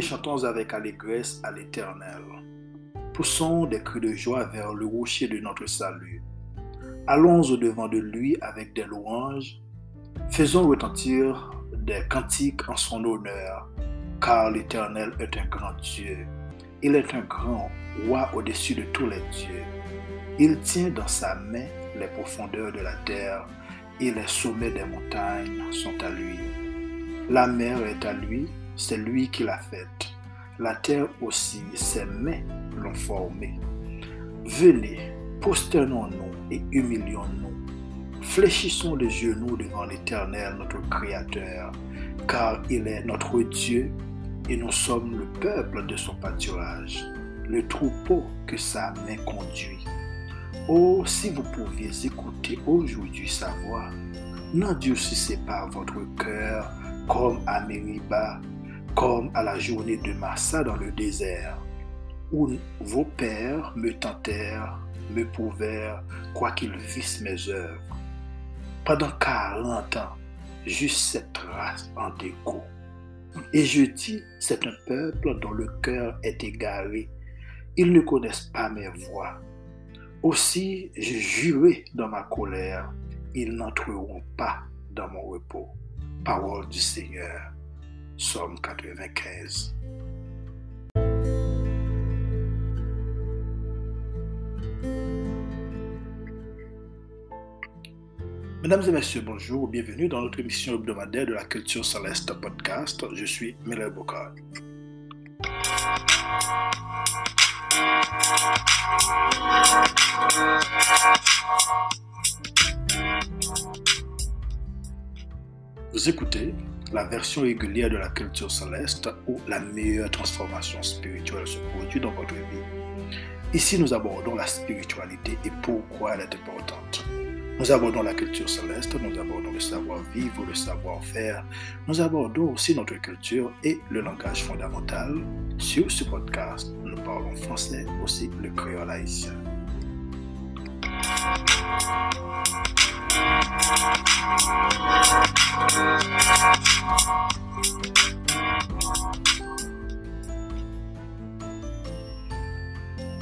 Chantons avec allégresse à l'Éternel. Poussons des cris de joie vers le rocher de notre salut. Allons au-devant de lui avec des louanges. Faisons retentir des cantiques en son honneur, car l'Éternel est un grand Dieu. Il est un grand roi au-dessus de tous les dieux. Il tient dans sa main les profondeurs de la terre et les sommets des montagnes sont à lui. La mer est à lui, c'est lui qui l'a faite. La terre aussi, ses mains l'ont formée. Venez, prosternons-nous et humilions-nous. Fléchissons les genoux devant l'Éternel, notre Créateur, car il est notre Dieu et nous sommes le peuple de son pâturage, le troupeau que sa main conduit. Oh, si vous pouviez écouter aujourd'hui sa voix, n'endurcissez pas votre cœur comme à Mériba, comme à la journée de Massa dans le désert, où vos pères me tentèrent, me prouvèrent, quoiqu'ils vissent mes œuvres. Pendant quarante ans, juste cette race en déco. Et je dis, c'est un peuple dont le cœur est égaré. Ils ne connaissent pas mes voix. Aussi, j'ai juré dans ma colère, ils n'entreront pas dans mon repos. Parole du Seigneur. Somme 95. Mesdames et messieurs, bonjour, bienvenue dans notre émission hebdomadaire de la culture céleste podcast. Je suis Miller Bocard. Vous écoutez la version régulière de la culture céleste où la meilleure transformation spirituelle se produit dans votre vie. Ici, nous abordons la spiritualité et pourquoi elle est importante. Nous abordons la culture céleste, nous abordons le savoir-vivre, le savoir-faire, nous abordons aussi notre culture et le langage fondamental. Sur ce podcast, nous parlons français, aussi le créole haïtien.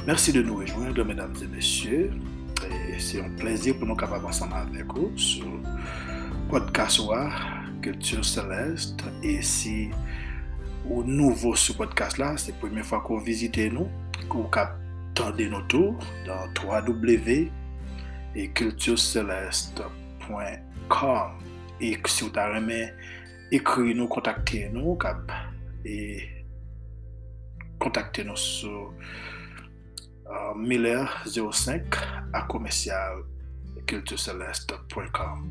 Merci de nous rejoindre, mesdames et messieurs. C'est un plaisir pour nous capables ensemble avec vous sur podcast Culture Céleste. Et si vous nouveau sur podcast là, c'est la première fois que vous visitez nous, vous attendez nos tours dans www et cultureceleste.com. Et si vous avez écrit nous, contactez nous, et contactez nous sur euh, Miller05 à commercial cultureceleste.com.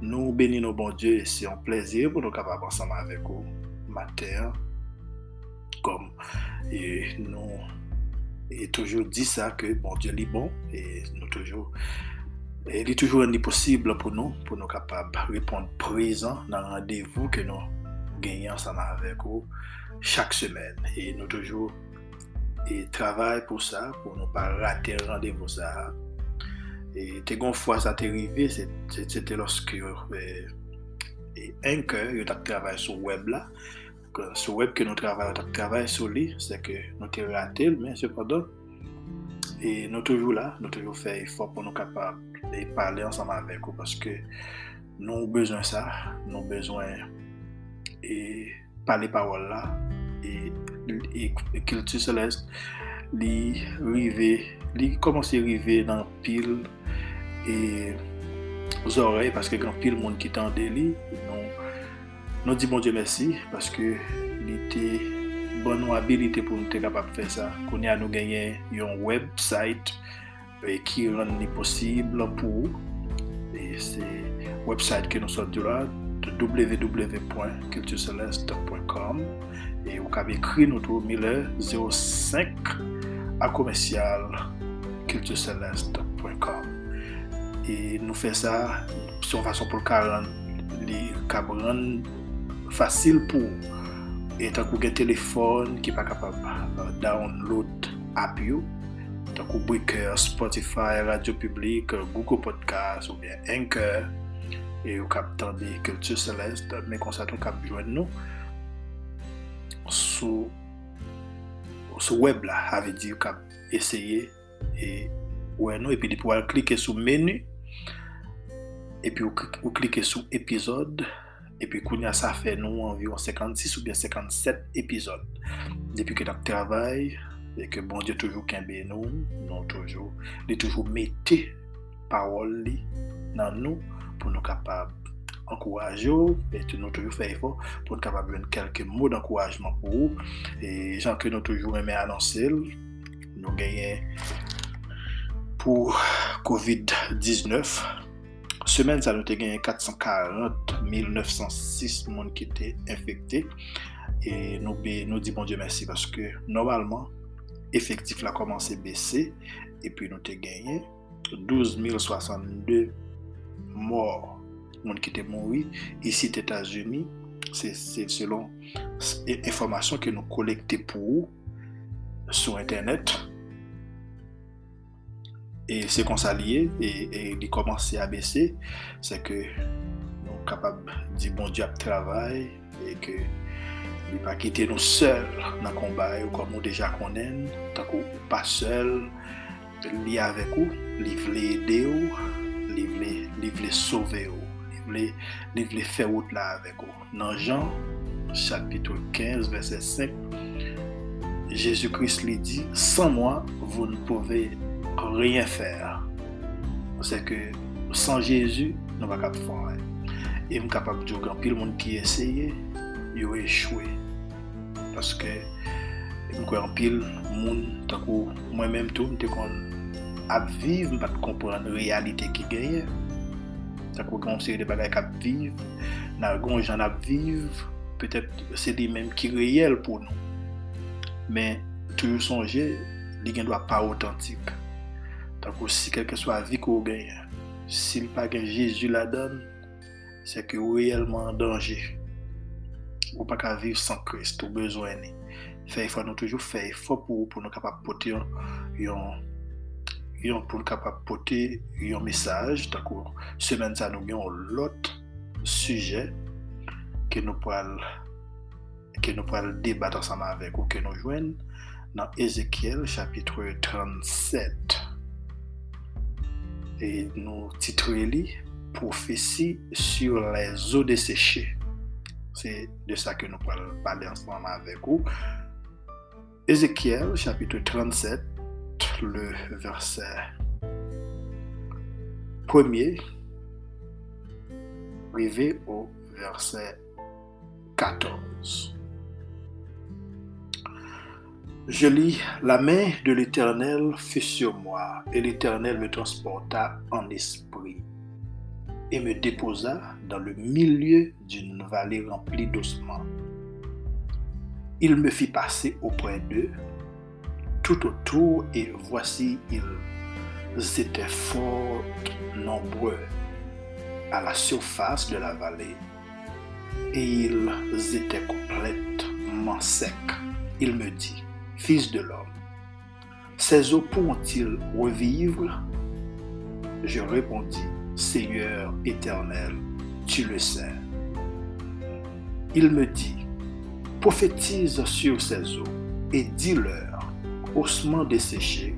Nous bénissons bon Dieu et c'est un plaisir pour nous capables ensemble avec vous matin comme et nous et toujours dit ça que bon Dieu est bon et nous toujours il est toujours possible pour nous pour nous capables répondre présent dans le rendez-vous que nous gagnons ensemble avec vous chaque semaine et nous toujours e travay pou sa, pou nou pa rate randevou sa. E te gon fwa sa te rive, se te loske e, e enke yo tak travay sou web la, sou web ke nou travay, yo tak travay sou li, se ke nou te rate, men sepado, e nou toujou la, nou toujou fè ifo pou nou kapab e pale ansama avek ou, paske nou bezwen sa, nou bezwen e pale parol la, e kiltu selest li rive, li komanse rive nan pil e zorey paske gran pil moun ki tende li non, non di bon diye mersi paske li te bon nou abilite pou nou te kapap fe sa konye an nou genyen yon website e, ki ran ni posible pou e se website ke nou sot di la www.cultureceleste.com et vous pouvez écrire notre Miller 05 à commercial cultureceleste.com et nous faisons ça sur façon pour le facile pour et tant que téléphone qui n'est pas capable de download app que Breaker, Spotify, Radio Public, Google Podcast ou bien Anchor et au capteur des cultures célestes mais comme ça tout cap joindre sou sou web la, ave di ou kap eseye e wè nou, epi di pou al klike sou menu epi ou klike sou epizod epi kounya sa fe nou anviron 56 ou bien 57 epizod depi ke tak travay e ke bon diyo toujou kenbe nou nou toujou, li toujou mette parol li nan nou pou nou kapab ankouaj yo, et nou toujou fè yifo pou nou kapab ven kelke mou d'ankouajman pou ou, e jan ke nou toujou remè anonsel, nou genyen pou COVID-19 semen sa nou te genyen 440 1906 moun ki te infekte e nou di bon diyo mersi paske normalman efektif la komanse bese e pi nou te genyen 12 062 mòr moun ki te mouri isi te Etats-Unis se selon informasyon ke nou kolekte pou ou sou internet. E se konsalye e li komanse a bese se ke nou kapab di bon di ap travay e ke li pa kite nou sel nan konbay ou kon nou deja konen takou pa sel li avek ou li vle ede ou li vle, li vle sove ou vle, li vle fè wout la avek ou. Nan Jean, chapitou 15, verset 5, Jésus-Christ li di, san moi, vous ne pouvez rien faire. Se ke, san Jésus, nou va kap fon. E m kapap djougan, pil moun ki eseye, yo echwe. Paske, m kwen pil moun, takou mwen menm tou, m te kon ap viv, m pat kompran realite ki genye. Tak wè kon seri de bagay kap viv, nan gon jan ap viv, petèp se li menm ki reyel pou nou. Men, toujou sonje, li gen dwa pa otantik. Tak wè si kelke swa vi kou gen, si l pa gen Jezu la don, se ke ou reyelman danje. Ou pa ka viv san Christ, ou bezwen ni. Fè yon fwa nou toujou, fè yon fwa pou, pou nou kapap pote yon, yon yon pou l kapap pote yon mesaj, takou semen sa nou yon lot suje ke nou pral ke nou pral debat ansama avek ou ke nou jwen nan Ezekiel chapitre 37 e nou titre li Profesi sur les eaux desséchées. Se de sa ke nou pral pale ansama avek ou Ezekiel chapitre 37 le verset premier, arrivé au verset 14. Je lis, la main de l'Éternel fut sur moi, et l'Éternel me transporta en esprit, et me déposa dans le milieu d'une vallée remplie d'ossements. Il me fit passer auprès d'eux, tout autour et voici ils étaient fort nombreux à la surface de la vallée et ils étaient complètement secs. Il me dit, Fils de l'homme, ces eaux pourront-ils revivre? Je répondis, Seigneur éternel, tu le sais. Il me dit, prophétise sur ces eaux et dis-leur, ossements desséchés,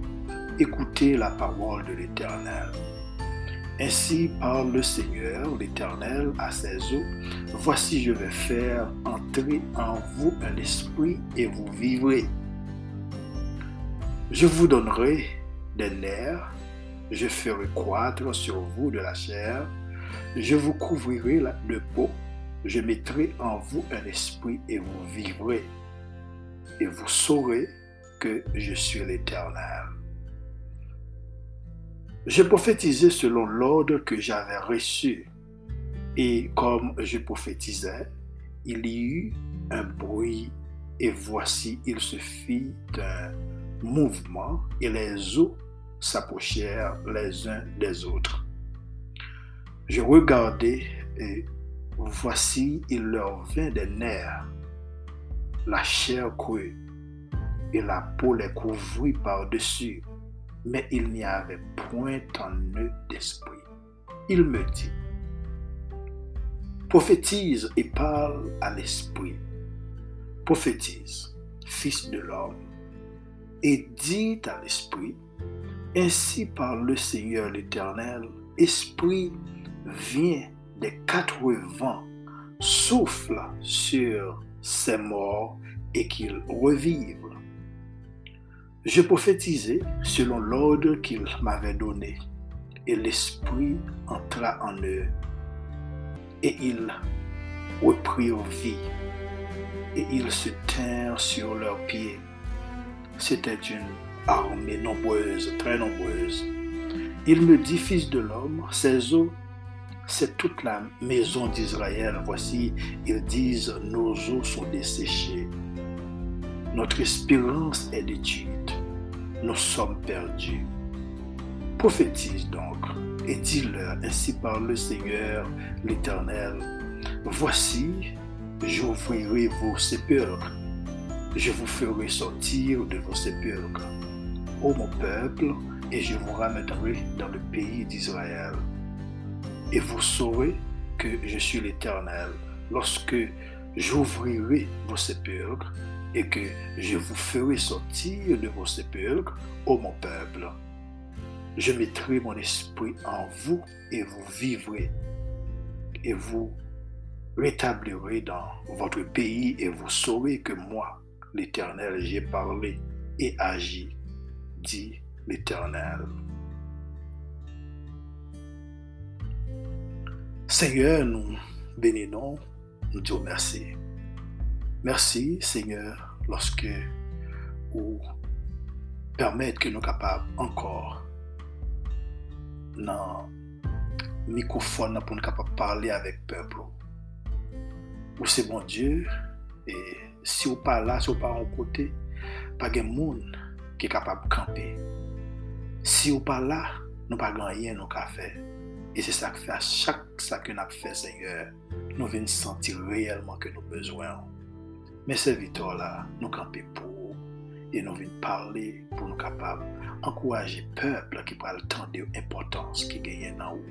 écoutez la parole de l'Éternel. Ainsi parle le Seigneur, l'Éternel, à ses eaux. Voici, je vais faire entrer en vous un esprit et vous vivrez. Je vous donnerai des nerfs, je ferai croître sur vous de la chair, je vous couvrirai de peau, je mettrai en vous un esprit et vous vivrez. Et vous saurez que je suis l'Éternel. Je prophétisais selon l'ordre que j'avais reçu. Et comme je prophétisais, il y eut un bruit et voici, il se fit un mouvement et les eaux s'approchèrent les uns des autres. Je regardais et voici, il leur vint des nerfs, la chair crue et la peau les couvrit par-dessus, mais il n'y avait point en eux d'esprit. Il me dit, prophétise et parle à l'esprit. prophétise, fils de l'homme, et dit à l'esprit, ainsi par le Seigneur l'Éternel, esprit, vient des quatre vents, souffle sur ces morts et qu'ils revivent. Je prophétisais selon l'ordre qu'il m'avait donné, et l'Esprit entra en eux, et ils reprirent vie, et ils se tinrent sur leurs pieds. C'était une armée nombreuse, très nombreuse. Il me dit, Fils de l'homme, ces eaux, c'est toute la maison d'Israël. Voici, ils disent, nos eaux sont desséchées. Notre espérance est détruite. Nous sommes perdus. Prophétise donc et dis-leur, ainsi par le Seigneur l'Éternel, voici, j'ouvrirai vos sépulcres, je vous ferai sortir de vos sépulcres, ô mon peuple, et je vous ramènerai dans le pays d'Israël. Et vous saurez que je suis l'Éternel lorsque j'ouvrirai vos sépulcres et que je vous ferai sortir de vos sépulcres, ô mon peuple. Je mettrai mon esprit en vous et vous vivrez et vous rétablirez dans votre pays et vous saurez que moi, l'Éternel, j'ai parlé et agi, dit l'Éternel. Seigneur, nous bénissons, nous disons merci. Merci, Seigneur, loske ou permèt ke nou kapab ankor nan mikofon nan pou nou kapab parli avèk peplo. Ou se bon Diyo, e si ou pa la, si ou pa an kote, pa gen moun ki kapab kampe. Si ou pa la, nou pa gen yen nou ka fè. E se sa k fè a chak sa ke nap fè, Seigneur, nou ven senti reyelman ke nou bezwen an. Mes serviteurs là, nous camper pour et nous venons parler pour nous capables encourager le peuple qui prend le temps de l'importance qui gagne dans nous,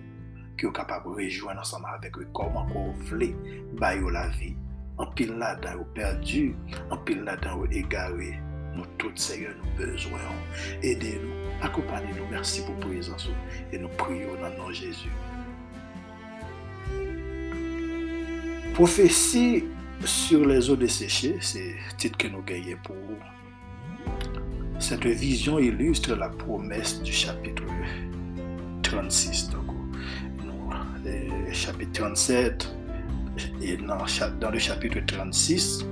qui est capable de rejoindre ensemble avec eux, comment on veut bailler la vie. En pile là-dedans, perdu, en pile là-dedans, égaré. Nous tous, Seigneur, nous besoin. Aidez-nous, accompagnez-nous. Merci pour votre présence et nous prions dans le nom de Jésus. Prophétie sur les eaux desséchées, c'est le titre que nous gagnons pour vous. Cette vision illustre la promesse du chapitre 36. Donc, le chapitre 37 et dans, le chapitre 36,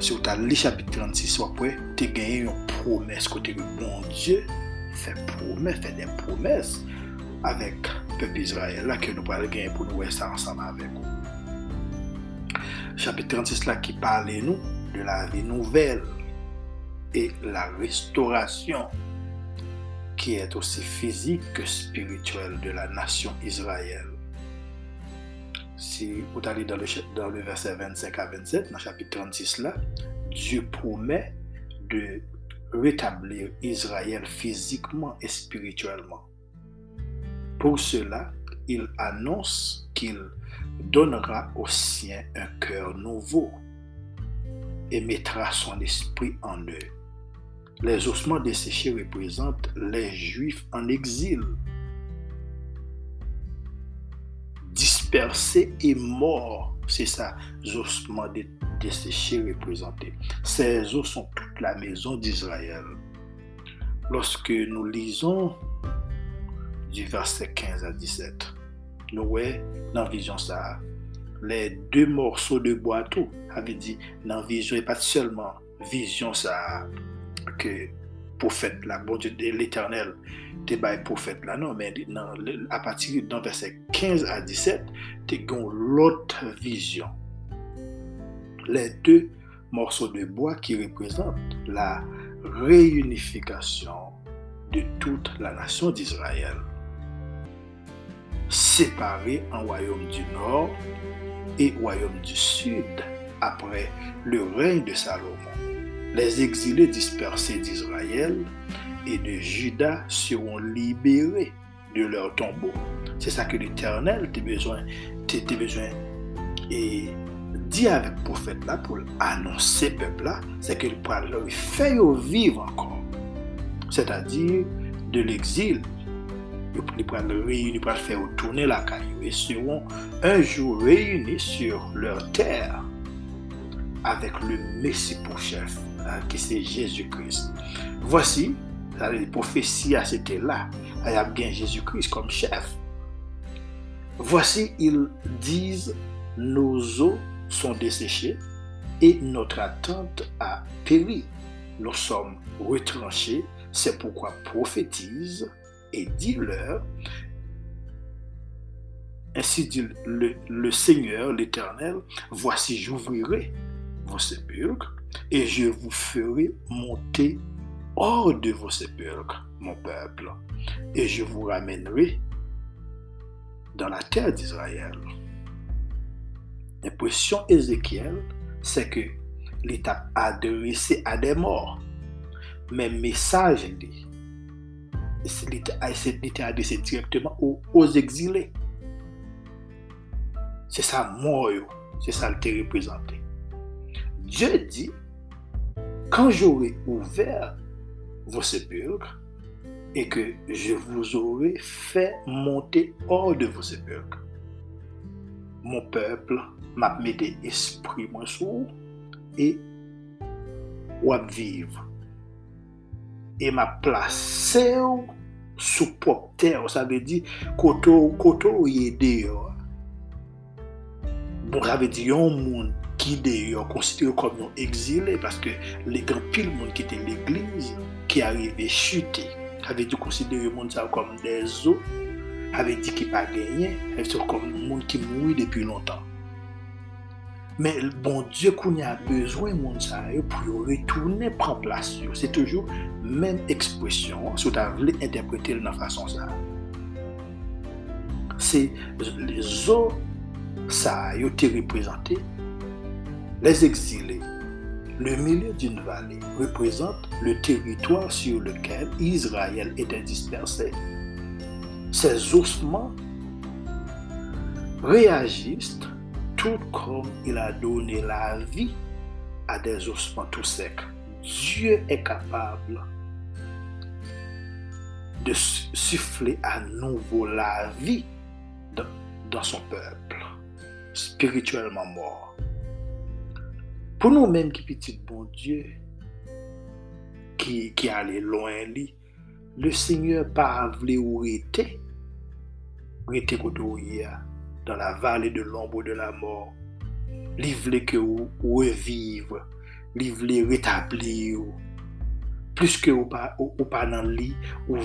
si vous avez le chapitre 36, après, tu gagné une promesse côté le bon Dieu fait promesse, fait des promesses avec le peuple d'Israël, là que nous allons gagner pour nous rester ensemble avec vous chapitre 36 là qui parle nous de la vie nouvelle et la restauration qui est aussi physique que spirituelle de la nation Israël. Si vous allez dans le, dans le verset 25 à 27, dans le chapitre 36 là, Dieu promet de rétablir Israël physiquement et spirituellement. Pour cela, il annonce qu'il donnera aux siens un cœur nouveau et mettra son esprit en eux. Les ossements desséchés représentent les Juifs en exil, dispersés et morts. C'est ça, les ossements desséchés représentés. Ces os sont toute la maison d'Israël. Lorsque nous lisons du verset 15 à 17, voyons dans la vision ça, les deux morceaux de bois tout, avait dit dans la vision, et pas seulement vision ça, que prophète là, bon Dieu de l'éternel, te bail prophète là, non, mais à partir d'un verset 15 à 17, tu as l'autre vision. Les deux morceaux de bois qui représentent la réunification de toute la nation d'Israël séparés en royaume du nord et royaume du sud après le règne de Salomon. Les exilés dispersés d'Israël et de Juda seront libérés de leur tombeau. C'est ça que l'Éternel t'a besoin, besoin et dit avec le prophète là pour annoncer peuple là, c'est qu'il pourra leur faire vivre encore. C'est-à-dire de l'exil. Il pourra le réunir, il pourra faire retourner la caillou et seront un jour réunis sur leur terre avec le Messie pour chef, hein, qui c'est Jésus-Christ. Voici, les prophéties c'était là. Il y a bien Jésus-Christ comme chef. Voici, ils disent, nos eaux sont desséchées et notre attente a péri. Nous sommes retranchés, c'est pourquoi prophétise et dis-leur, ainsi dit le, Seigneur, l'Éternel, voici j'ouvrirai vos sépulcres et je vous ferai monter hors de vos sépulcres, mon peuple, et je vous ramènerai dans la terre d'Israël. L'impression Ézéchiel, c'est que l'État adressé à des morts. Mais message, l'État adressé directement aux, exilés. C'est ça, mort, c'est ça le représenté. Dieu dit, quand j'aurai ouvert vos sépulcres, et que je vous aurai fait monter hors de vos sépulcres. Mon peuple m'a mis des esprits sourds et ou vivre. Et m'a placé sous propre terre. Ça veut dire koto koto y dehors. Bon, ça veut dire un monde qui d'ailleurs considéré comme exilé parce que les grands pile monde qui était l'église qui arrivait chuter avait dû considérer le monde comme des eaux, avait dit qu'il pas gagné, avait dit comme un monde qui mourit depuis longtemps. Mais bon Dieu qu'on a besoin de monde ça pour retourner prendre place. C'est toujours même expression, si vous voulez interpréter de la façon ça. C'est les eaux ça a été représenté les exilés le milieu d'une vallée représente le territoire sur lequel Israël était dispersé. Ces ossements réagissent tout comme il a donné la vie à des ossements tout secs. Dieu est capable de souffler à nouveau la vie dans son peuple, spirituellement mort. Pour nous-mêmes qui petit bon Dieu, qui, qui allait loin le Seigneur pas voulu était, où était dans la vallée de l'ombre de la mort. Voulait que vous revivre, voulait rétablir, plus que vous pas, pas dans le lit, ou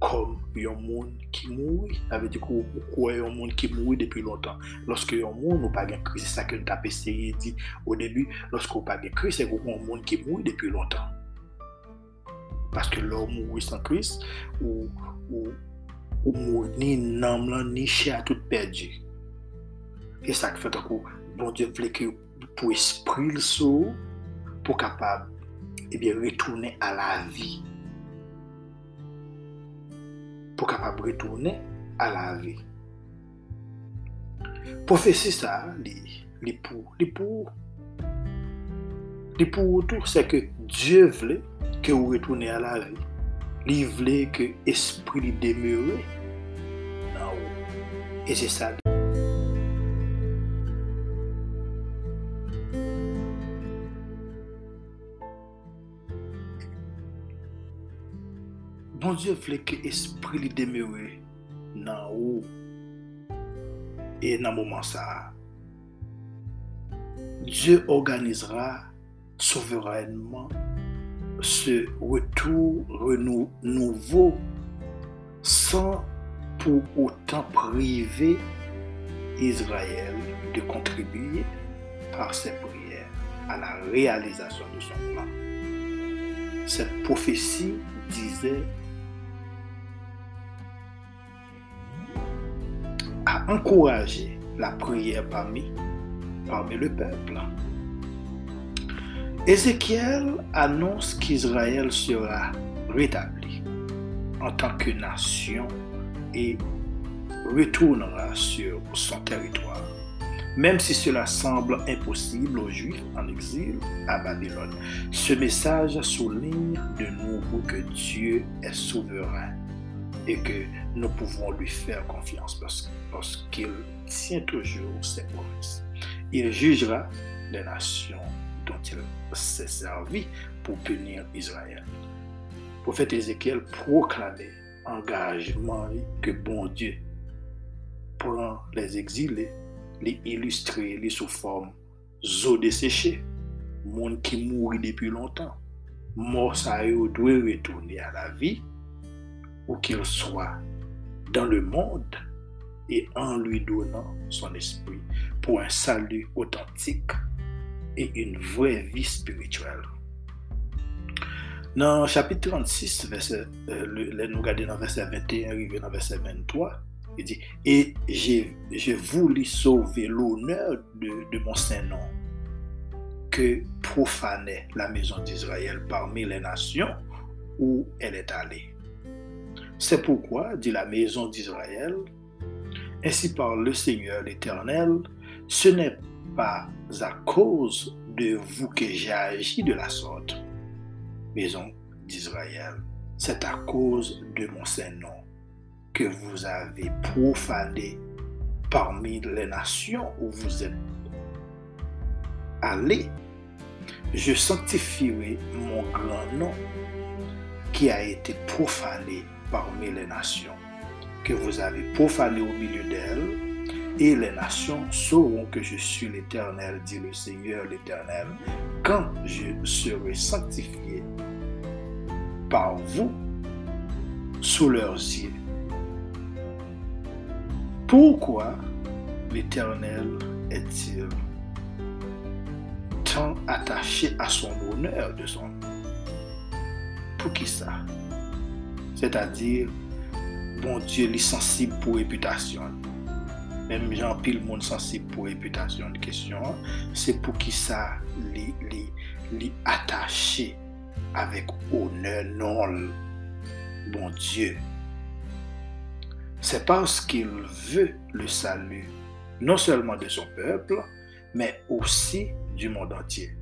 comme un monde qui mourit. avec du coup, quoi un monde qui mourit depuis longtemps. Lorsque un monde n'a pas de Christ, c'est ça que nous avons essayé dire au début. Lorsque n'a pas de Christ, c'est un monde qui mourit depuis longtemps. Parce que l'homme mourit sans Christ, ou, ou, ou ni n'âme, ni chair tout perdu. Et ça fait que bon Dieu voulait que pour esprit le saut, pour capable, et eh bien, retourner à la vie pour capable retourner à la vie. Prophétie ça, les pour, les pour, les pour tout, c'est que Dieu voulait que vous retournez à la Li vle ke espri li demeure nan ou. E se sa li. Bon Diyo vle ke espri li demeure nan ou. E nan mouman sa. Diyo organizera souverenman ce retour nouveau sans pour autant priver Israël de contribuer par ses prières à la réalisation de son plan. Cette prophétie disait encourager la prière parmi, parmi le peuple. Ézéchiel annonce qu'Israël sera rétabli en tant que nation et retournera sur son territoire. même si cela semble impossible aux Juifs en exil à Babylone. Ce message souligne de nouveau que Dieu est souverain et que nous pouvons lui faire confiance parce, parce qu'il tient toujours ses promesses. Il jugera les nations dont il s'est servi pour punir Israël. Le prophète Ézéchiel proclamait engagement que bon Dieu prend les exilés, les illustrer, les sous forme eaux monde qui mourit depuis longtemps. Mort ça doit retourner à la vie, ou qu'il soit dans le monde et en lui donnant son esprit pour un salut authentique et une vraie vie spirituelle. Dans le chapitre 36, verset, euh, nous regardons dans verset 21, arrivé dans verset 23, il dit, et j'ai voulu sauver l'honneur de, de mon Saint-Nom que profanait la maison d'Israël parmi les nations où elle est allée. C'est pourquoi, dit la maison d'Israël, ainsi par le Seigneur l'Éternel, ce n'est pas à cause de vous que j'ai agi de la sorte, maison d'Israël, c'est à cause de mon Saint-Nom que vous avez profané parmi les nations où vous êtes allés. Je sanctifierai mon grand nom qui a été profané parmi les nations, que vous avez profané au milieu d'elles et les nations sauront que je suis l'Éternel, dit le Seigneur l'Éternel, quand je serai sanctifié par vous sous leurs yeux. Pourquoi l'Éternel est-il tant attaché à son honneur de son Pour qui ça? C'est-à-dire, bon Dieu, est sensible pour réputation même Jean pile monde sensible pour réputation de question, c'est pour qui ça les attaché avec honneur non bon Dieu. C'est parce qu'il veut le salut, non seulement de son peuple, mais aussi du monde entier.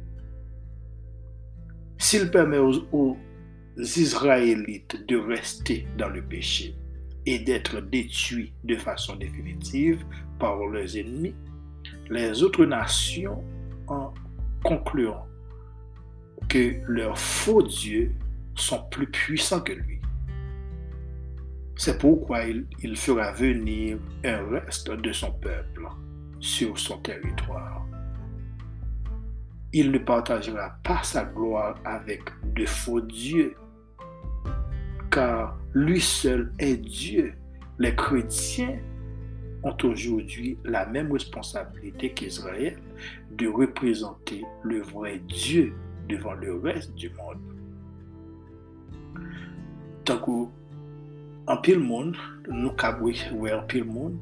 S'il permet aux Israélites de rester dans le péché, et d'être détruits de façon définitive par leurs ennemis, les autres nations en concluant que leurs faux dieux sont plus puissants que lui. C'est pourquoi il, fera venir un reste de son peuple sur son territoire. Il ne partagera pas sa gloire avec de faux dieux car lui seul est Dieu. Les chrétiens ont aujourd'hui la même responsabilité qu'Israël de représenter le vrai Dieu devant le reste du monde. Tant qu'en pile monde, nous ou en pile monde,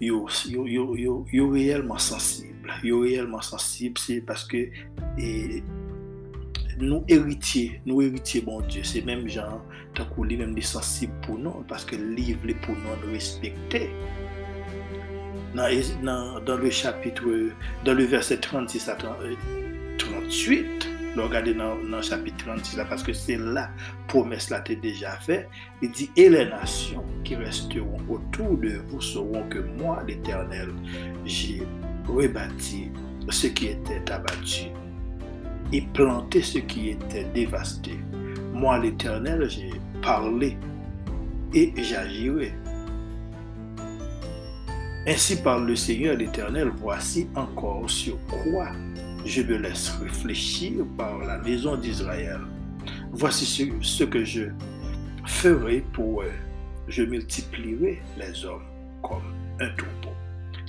yo, yo, yo, yo, réellement sensible. Réellement sensible, c'est parce que et, nous héritiers, nous héritiers, bon Dieu, c'est même genre, tant qu'on lit même sensibles pour nous, parce que livre est pour nous respecter. Dans, le chapitre, dans le verset 36 à 38, regardez dans, dans le chapitre 36 là, parce que c'est là, promesse là t'est déjà fait, il dit, et les nations qui resteront autour de vous sauront que moi, l'Éternel, j'ai rebâti ce qui était abattu et planter ce qui était dévasté. Moi, l'Éternel, j'ai parlé et j'agirai. Ainsi parle le Seigneur l'Éternel, voici encore sur quoi je me laisse réfléchir par la maison d'Israël. Voici ce, ce, que je ferai pour eux. Je multiplierai les hommes comme un troupeau.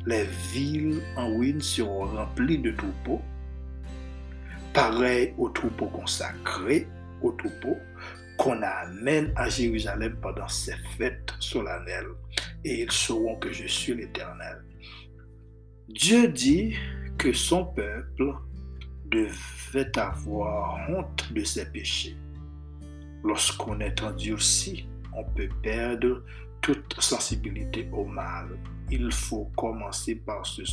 Les villes en ruine seront remplies de troupeaux pareil au troupeau consacré, au troupeau qu'on amène à Jérusalem pendant ces fêtes solennelles, et ils sauront que je suis l'Éternel. Dieu dit que son peuple devait avoir honte de ses péchés. Lorsqu'on est endurci, on peut perdre toute sensibilité au mal. Il faut commencer par se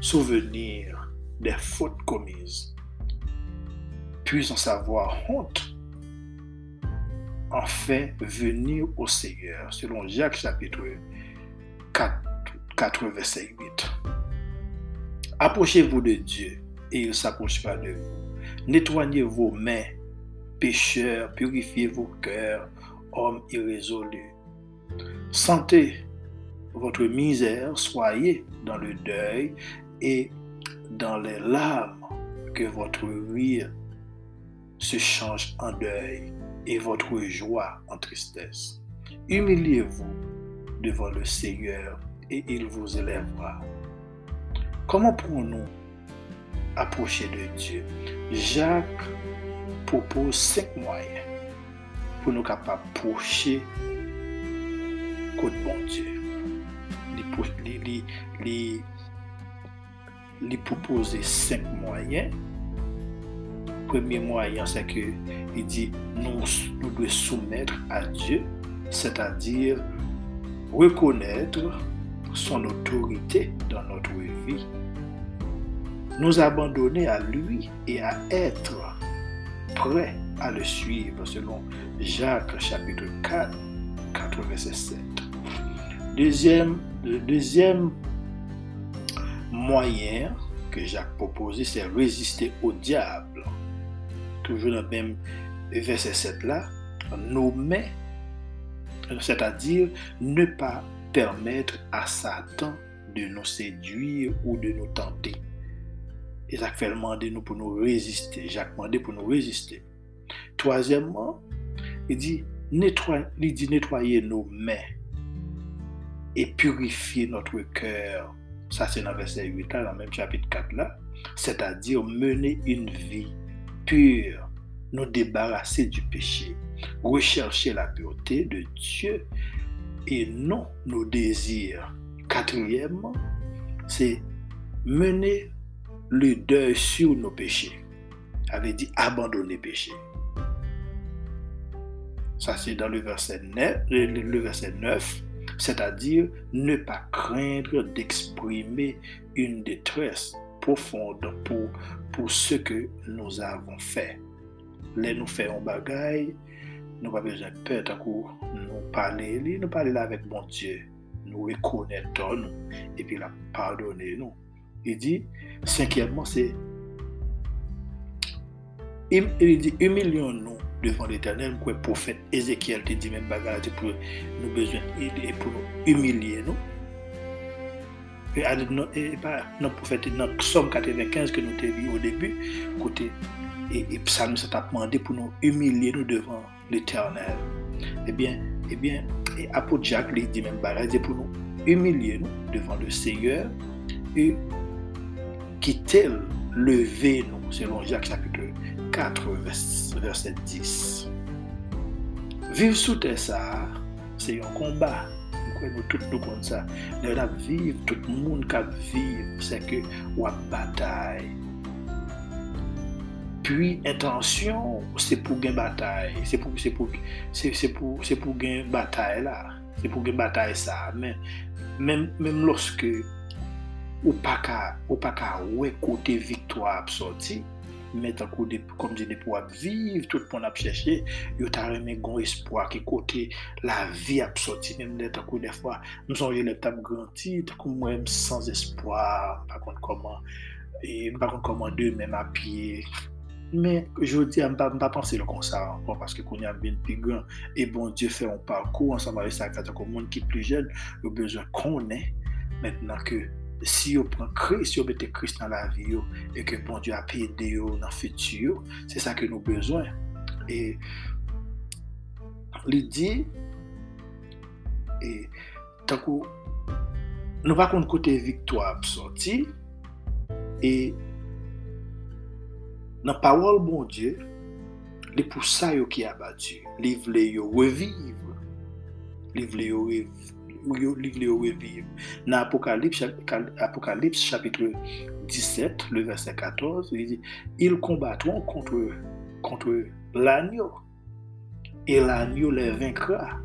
souvenir des fautes commises, puis en savoir honte, enfin venir au Seigneur, selon Jacques chapitre 4, 4 verset 8. Approchez-vous de Dieu et il s'approchera de vous. Nettoyez vos mains, pécheurs, purifiez vos cœurs, hommes irrésolus. Sentez votre misère, soyez dans le deuil et dans les larmes que votre rire se change en deuil et votre joie en tristesse. Humiliez-vous devant le Seigneur et il vous élèvera. Comment pourrons-nous approcher de Dieu? Jacques propose cinq moyens pour nous capables d'approcher bon Dieu. Il propose cinq moyens. Premier moyen, c'est que il dit nous, nous devons soumettre à Dieu, c'est-à-dire reconnaître son autorité dans notre vie, nous abandonner à lui et à être prêt à le suivre selon Jacques chapitre 4, 4 verset 7. Deuxième, le deuxième moyen que Jacques proposait, c'est résister au diable. Toujours dans le même verset 7 là, nommer, c'est-à-dire ne pas permettre à Satan de nous séduire ou de nous tenter. Et Jacques fait demander nous pour nous résister. Jacques demandé pour nous résister. Troisièmement, il dit, nettoyer, il dit nettoyer nos mains et purifier notre cœur. Ça, c'est dans le verset 8, là, dans le même chapitre 4, là. C'est-à-dire mener une vie pure, nous débarrasser du péché, rechercher la pureté de Dieu et non nos désirs. Quatrièmement, c'est mener le deuil sur nos péchés. Avait dit abandonner péché. Ça, c'est dans le verset 9, le verset 9 c'est-à-dire ne pas craindre d'exprimer une détresse profonde pou, pou se ke nou avon fè. Le nou fè yon bagay, nou pa bezen pe takou nou pale li, nou pale la vek bon Diyo. Nou rekone ton nou, epi la pardone nou. Il di, cinquièmement, se il di, humilion nou devan l'Eternel, mkwe profet Ezekiel te di men bagay, pou nou bezwen, pou nou humilye nou, nous. Et, pas prophète dans Somme 95 que nous avons vu au début, côté et, et Psalm s'est demandé pour nous humilier nous devant l'éternel. Eh bien, eh bien, et apôtre Jacques lui dit même bagage pour nous humilier nous devant le Seigneur et quitter, lever nous, selon Jacques chapitre 4, verset 10. Vivre sous terre, ça, c'est un combat. kwen nou tout nou kon sa. Lè la viv, tout moun kap viv, se ke wap batay. Puis, intansyon, se pou gen batay. Se pou, se pou, se, se pou, se pou gen batay la. Se pou gen batay sa. Men, men, men loske ou pa ka, ou pa ka we kote victwa ap soti, met an kou de, kom di de pou ap viv, tout pou an ap chèche, yo ta remè gon espoi ki kote la vi ap soti, mèm net an akou defwa, mson yo lep tap granti, ta kou mwen sans espoi, pa kont koman, e pa kont koman de mèm api, Men, jodi, an pa pa panse lo kon sa anpon, paske kon yon ben pi gran, e bon, Diyo fè an parkou, an sa mare sa kata kon moun ki pli jen, yo bezon konen, mentenan ke si yo pran kris, si yo mette kris nan la vi yo, e ke bon Diyo apede yo nan fetu yo, se sa ke nou bezwen. E li di, e takou, nou pa kon kote victwa ap sorti, e nan pawol bon Diyo, li pou sa yo ki abadu, li vle yo reviv, li vle yo reviv, ou yo livre ou vivre. Dans Apocalypse, Apocalypse chapitre 17, le verset 14, il dit, ils combattront contre, contre l'agneau et l'agneau les vaincra.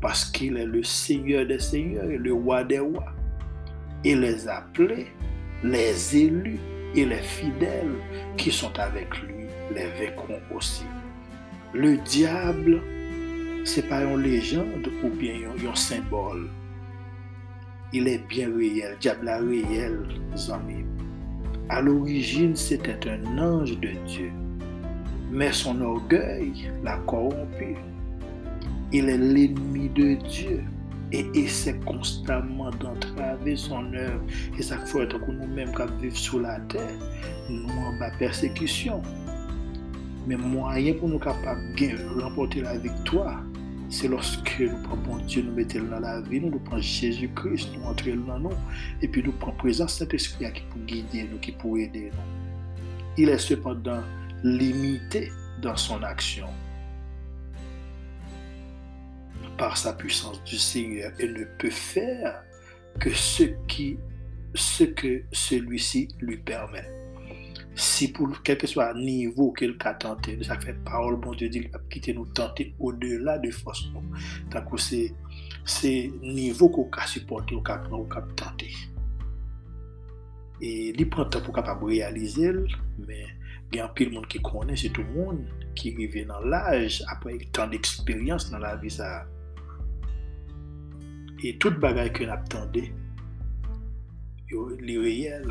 parce qu'il est le Seigneur des Seigneurs et le Roi des Rois. Et les appelés, les élus et les fidèles qui sont avec lui les vaincront aussi. Le diable, c'est pas une légende ou bien un symbole. Il est bien réel, diable réel, amis. À l'origine, c'était un ange de Dieu, mais son orgueil l'a corrompu. Il est l'ennemi de Dieu et essaie constamment d'entraver son œuvre. Et ça fait que nous-mêmes qui vivons sur la terre, nous en persécution. Mais moyen pour nous capables de remporter la victoire, c'est lorsque nous prenons Dieu, nous mettons dans la vie, nous, nous prenons Jésus-Christ, nous entrons dans nous, et puis nous prenons présence Saint-Esprit qui peut guider nous, qui peut aider nous. Il est cependant limité dans son action par sa puissance du Seigneur et ne peut faire que ce que celui-ci lui permet. si pou kelke swa nivou ke l ka tante, de sa fe parol bon te di, ki te nou tante o de la de fos nou. Tako se, se nivou ko ka supporte, ou ka, ka tante. E li prantan pou kapab realize l, men gen pil moun ki konen, se tou moun ki rive nan laj, apre tan d'eksperyans nan la vi sa. E tout bagay ke n ap tante, yo li reyel,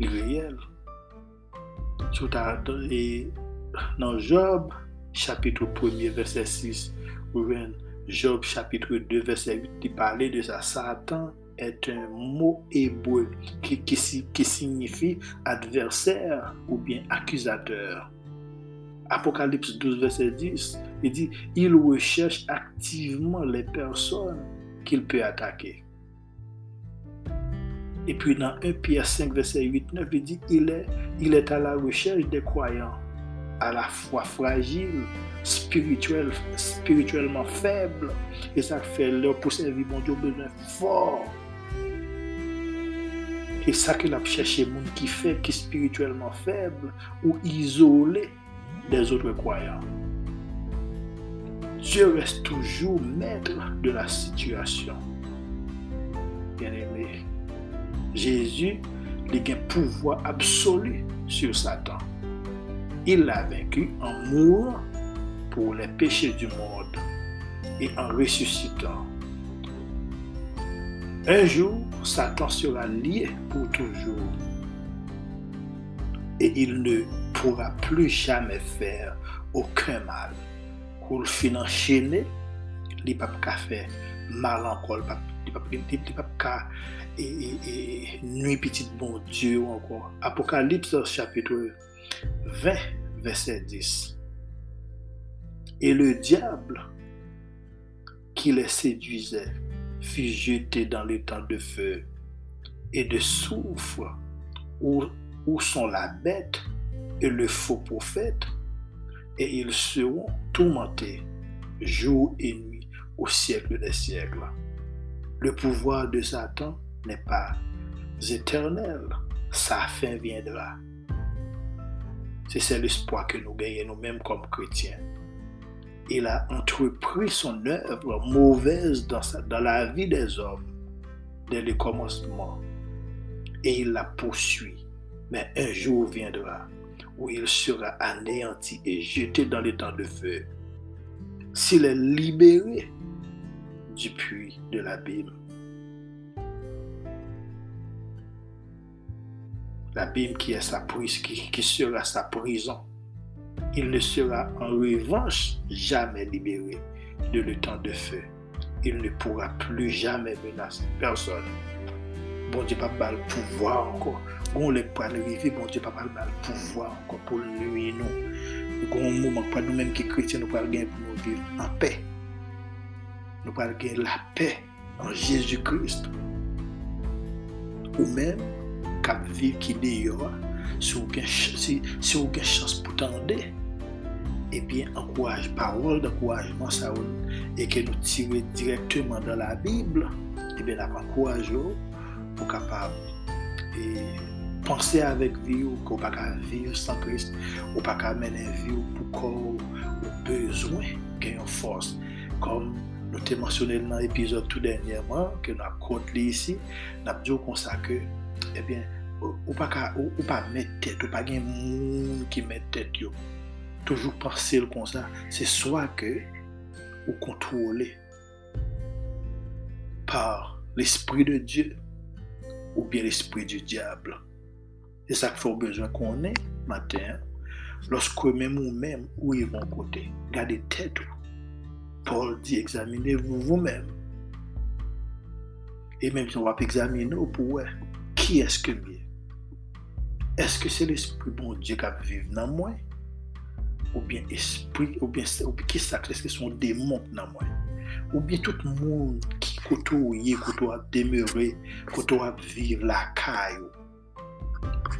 réels. Dans Job, chapitre 1 verset 6, ou Job, chapitre 2, verset 8, il parlait de ça. Satan est un mot hébreu qui, qui signifie adversaire ou bien accusateur. Apocalypse 12, verset 10, il dit, il recherche activement les personnes qu'il peut attaquer. Et puis dans 1 Pierre 5, verset 8, 9, il dit, il est, il est à la recherche des croyants, à la fois fragiles, spirituellement faibles, et ça fait leur pour servir bon Dieu besoin fort. Et ça qu'il a cherché, monde qui fait, qui spirituellement faible ou isolé des autres croyants. Dieu reste toujours maître de la situation. Bien-aimé, Jésus a un pouvoir absolu sur Satan. Il l'a vaincu en mourant pour les péchés du monde et en ressuscitant. Un jour, Satan sera lié pour toujours et il ne pourra plus jamais faire aucun mal. Pour le fin enchaîné, il ne peut pas mal encore, il ne peut pas nuit petit bon Dieu encore. Apocalypse chapitre 20, verset 10. Et le diable qui les séduisait fut jeté dans temps de feu et de soufre où, où sont la bête et le faux prophète, et ils seront tourmentés jour et nuit au siècle des siècles. Le pouvoir de Satan n'est pas éternel, sa fin viendra. C'est l'espoir que nous gagnons nous-mêmes comme chrétiens. Il a entrepris son œuvre mauvaise dans, dans la vie des hommes dès le commencement et il la poursuit. Mais un jour viendra où il sera anéanti et jeté dans le temps de feu. S'il est libéré du puits de l'abîme. L'abîme qui, est sa prise, qui, qui sera sa prison. Il ne sera en revanche jamais libéré de le temps de feu. Il ne pourra plus jamais menacer personne. Bon Dieu, pas le pouvoir encore Gon lèk pou an rive, bon Diyo pa pal bal pouvoi anko pou lue nou. Gon mouman pou an nou menm ki kretien nou pal gen pou nou viv an pe. Nou pal gen la pe an Jezu Christ. Ou menm, kap viv ki deyo, si ou gen chans pou tande, ebyen ankouaj parol, ankouajman sa ou, e ke nou tire direktyman dan la Bible, ebyen ankouaj ou, pou kapab e Pense avèk vi ou ko pa ka viv san Christ, ou pa ka menen vi ou pou ko ou bezwen gen yon fos, kom Nou te mensyonel nan epizod tout denyeman, ke nou ap kont li isi, nap diyo konsa ke, ebyen, ou pa met tet, ou pa gen ki met tet yo. Toujou parsil konsa, se swa ke ou kontrole par l'esprit de Diyo ou bien l'esprit du diable. E sa k fò bezwen konen, maten, loske mèm ou mèm ou yon kote, gade tet ou, Paul dit examinez-vous vous-même. Et même si on va examiner pour qui est-ce que Est-ce que c'est l'esprit bon Dieu qui vivre dans moi? Ou bien esprit, ou bien, qui ça, est-ce que son démon dans moi? Ou bien tout le monde qui côtoie, côtoie demeurer, côtoie vivre la caillou.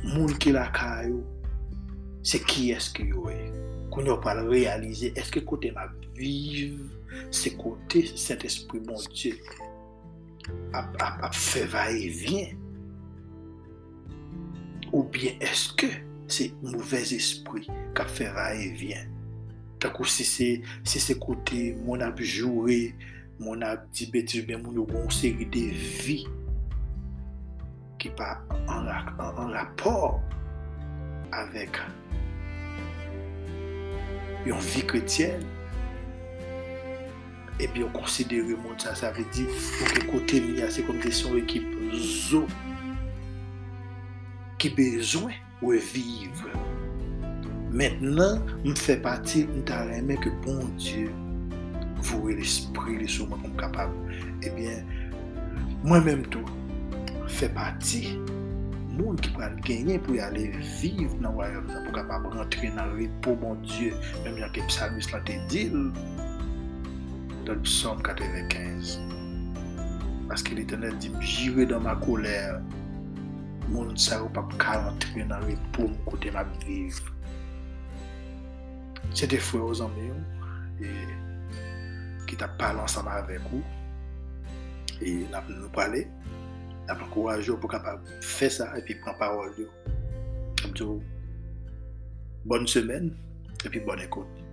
Monde qui la caillou, c'est qui est-ce que vous est? Qu'on a pas réaliser, est-ce que côté ma vive se kote cet esprit bon Dieu ap fe va et vien ou bien eske se mouvez espri ka fe va raye vyen. Takou si se, se se kote moun ap joure, moun ap di beti ou moun yo bon seri de vi ki pa an, an, an rapor avek yon vi kretyen epi yon konsidere moun sa, sa ve di, pou ke kote mi a se kom de son ekip zo ki bezwen ou e vive. Mètnen, m fè pati m ta remè ke bon Diyo vouè l'esprit li souman kon kapab. Ebyen, mwen mèm tou fè pati moun ki pral genyen pou yale vive nan wayom nan pou kapab rentre nan ripo bon Diyo. Mèm jan ke psalmis la te dil dan psalm 95. Paske l'Eternel di m jire dan ma kolèr moun sa ou pap karantre nan repoum kote map viv. Se te fwe ou zanme yo, e, ki tap palan sama avek ou, e nap nou pale, nap ankouraj yo pou kapap fe sa, epi pran parol yo. Amdou, bonne semen, epi bonne ekote.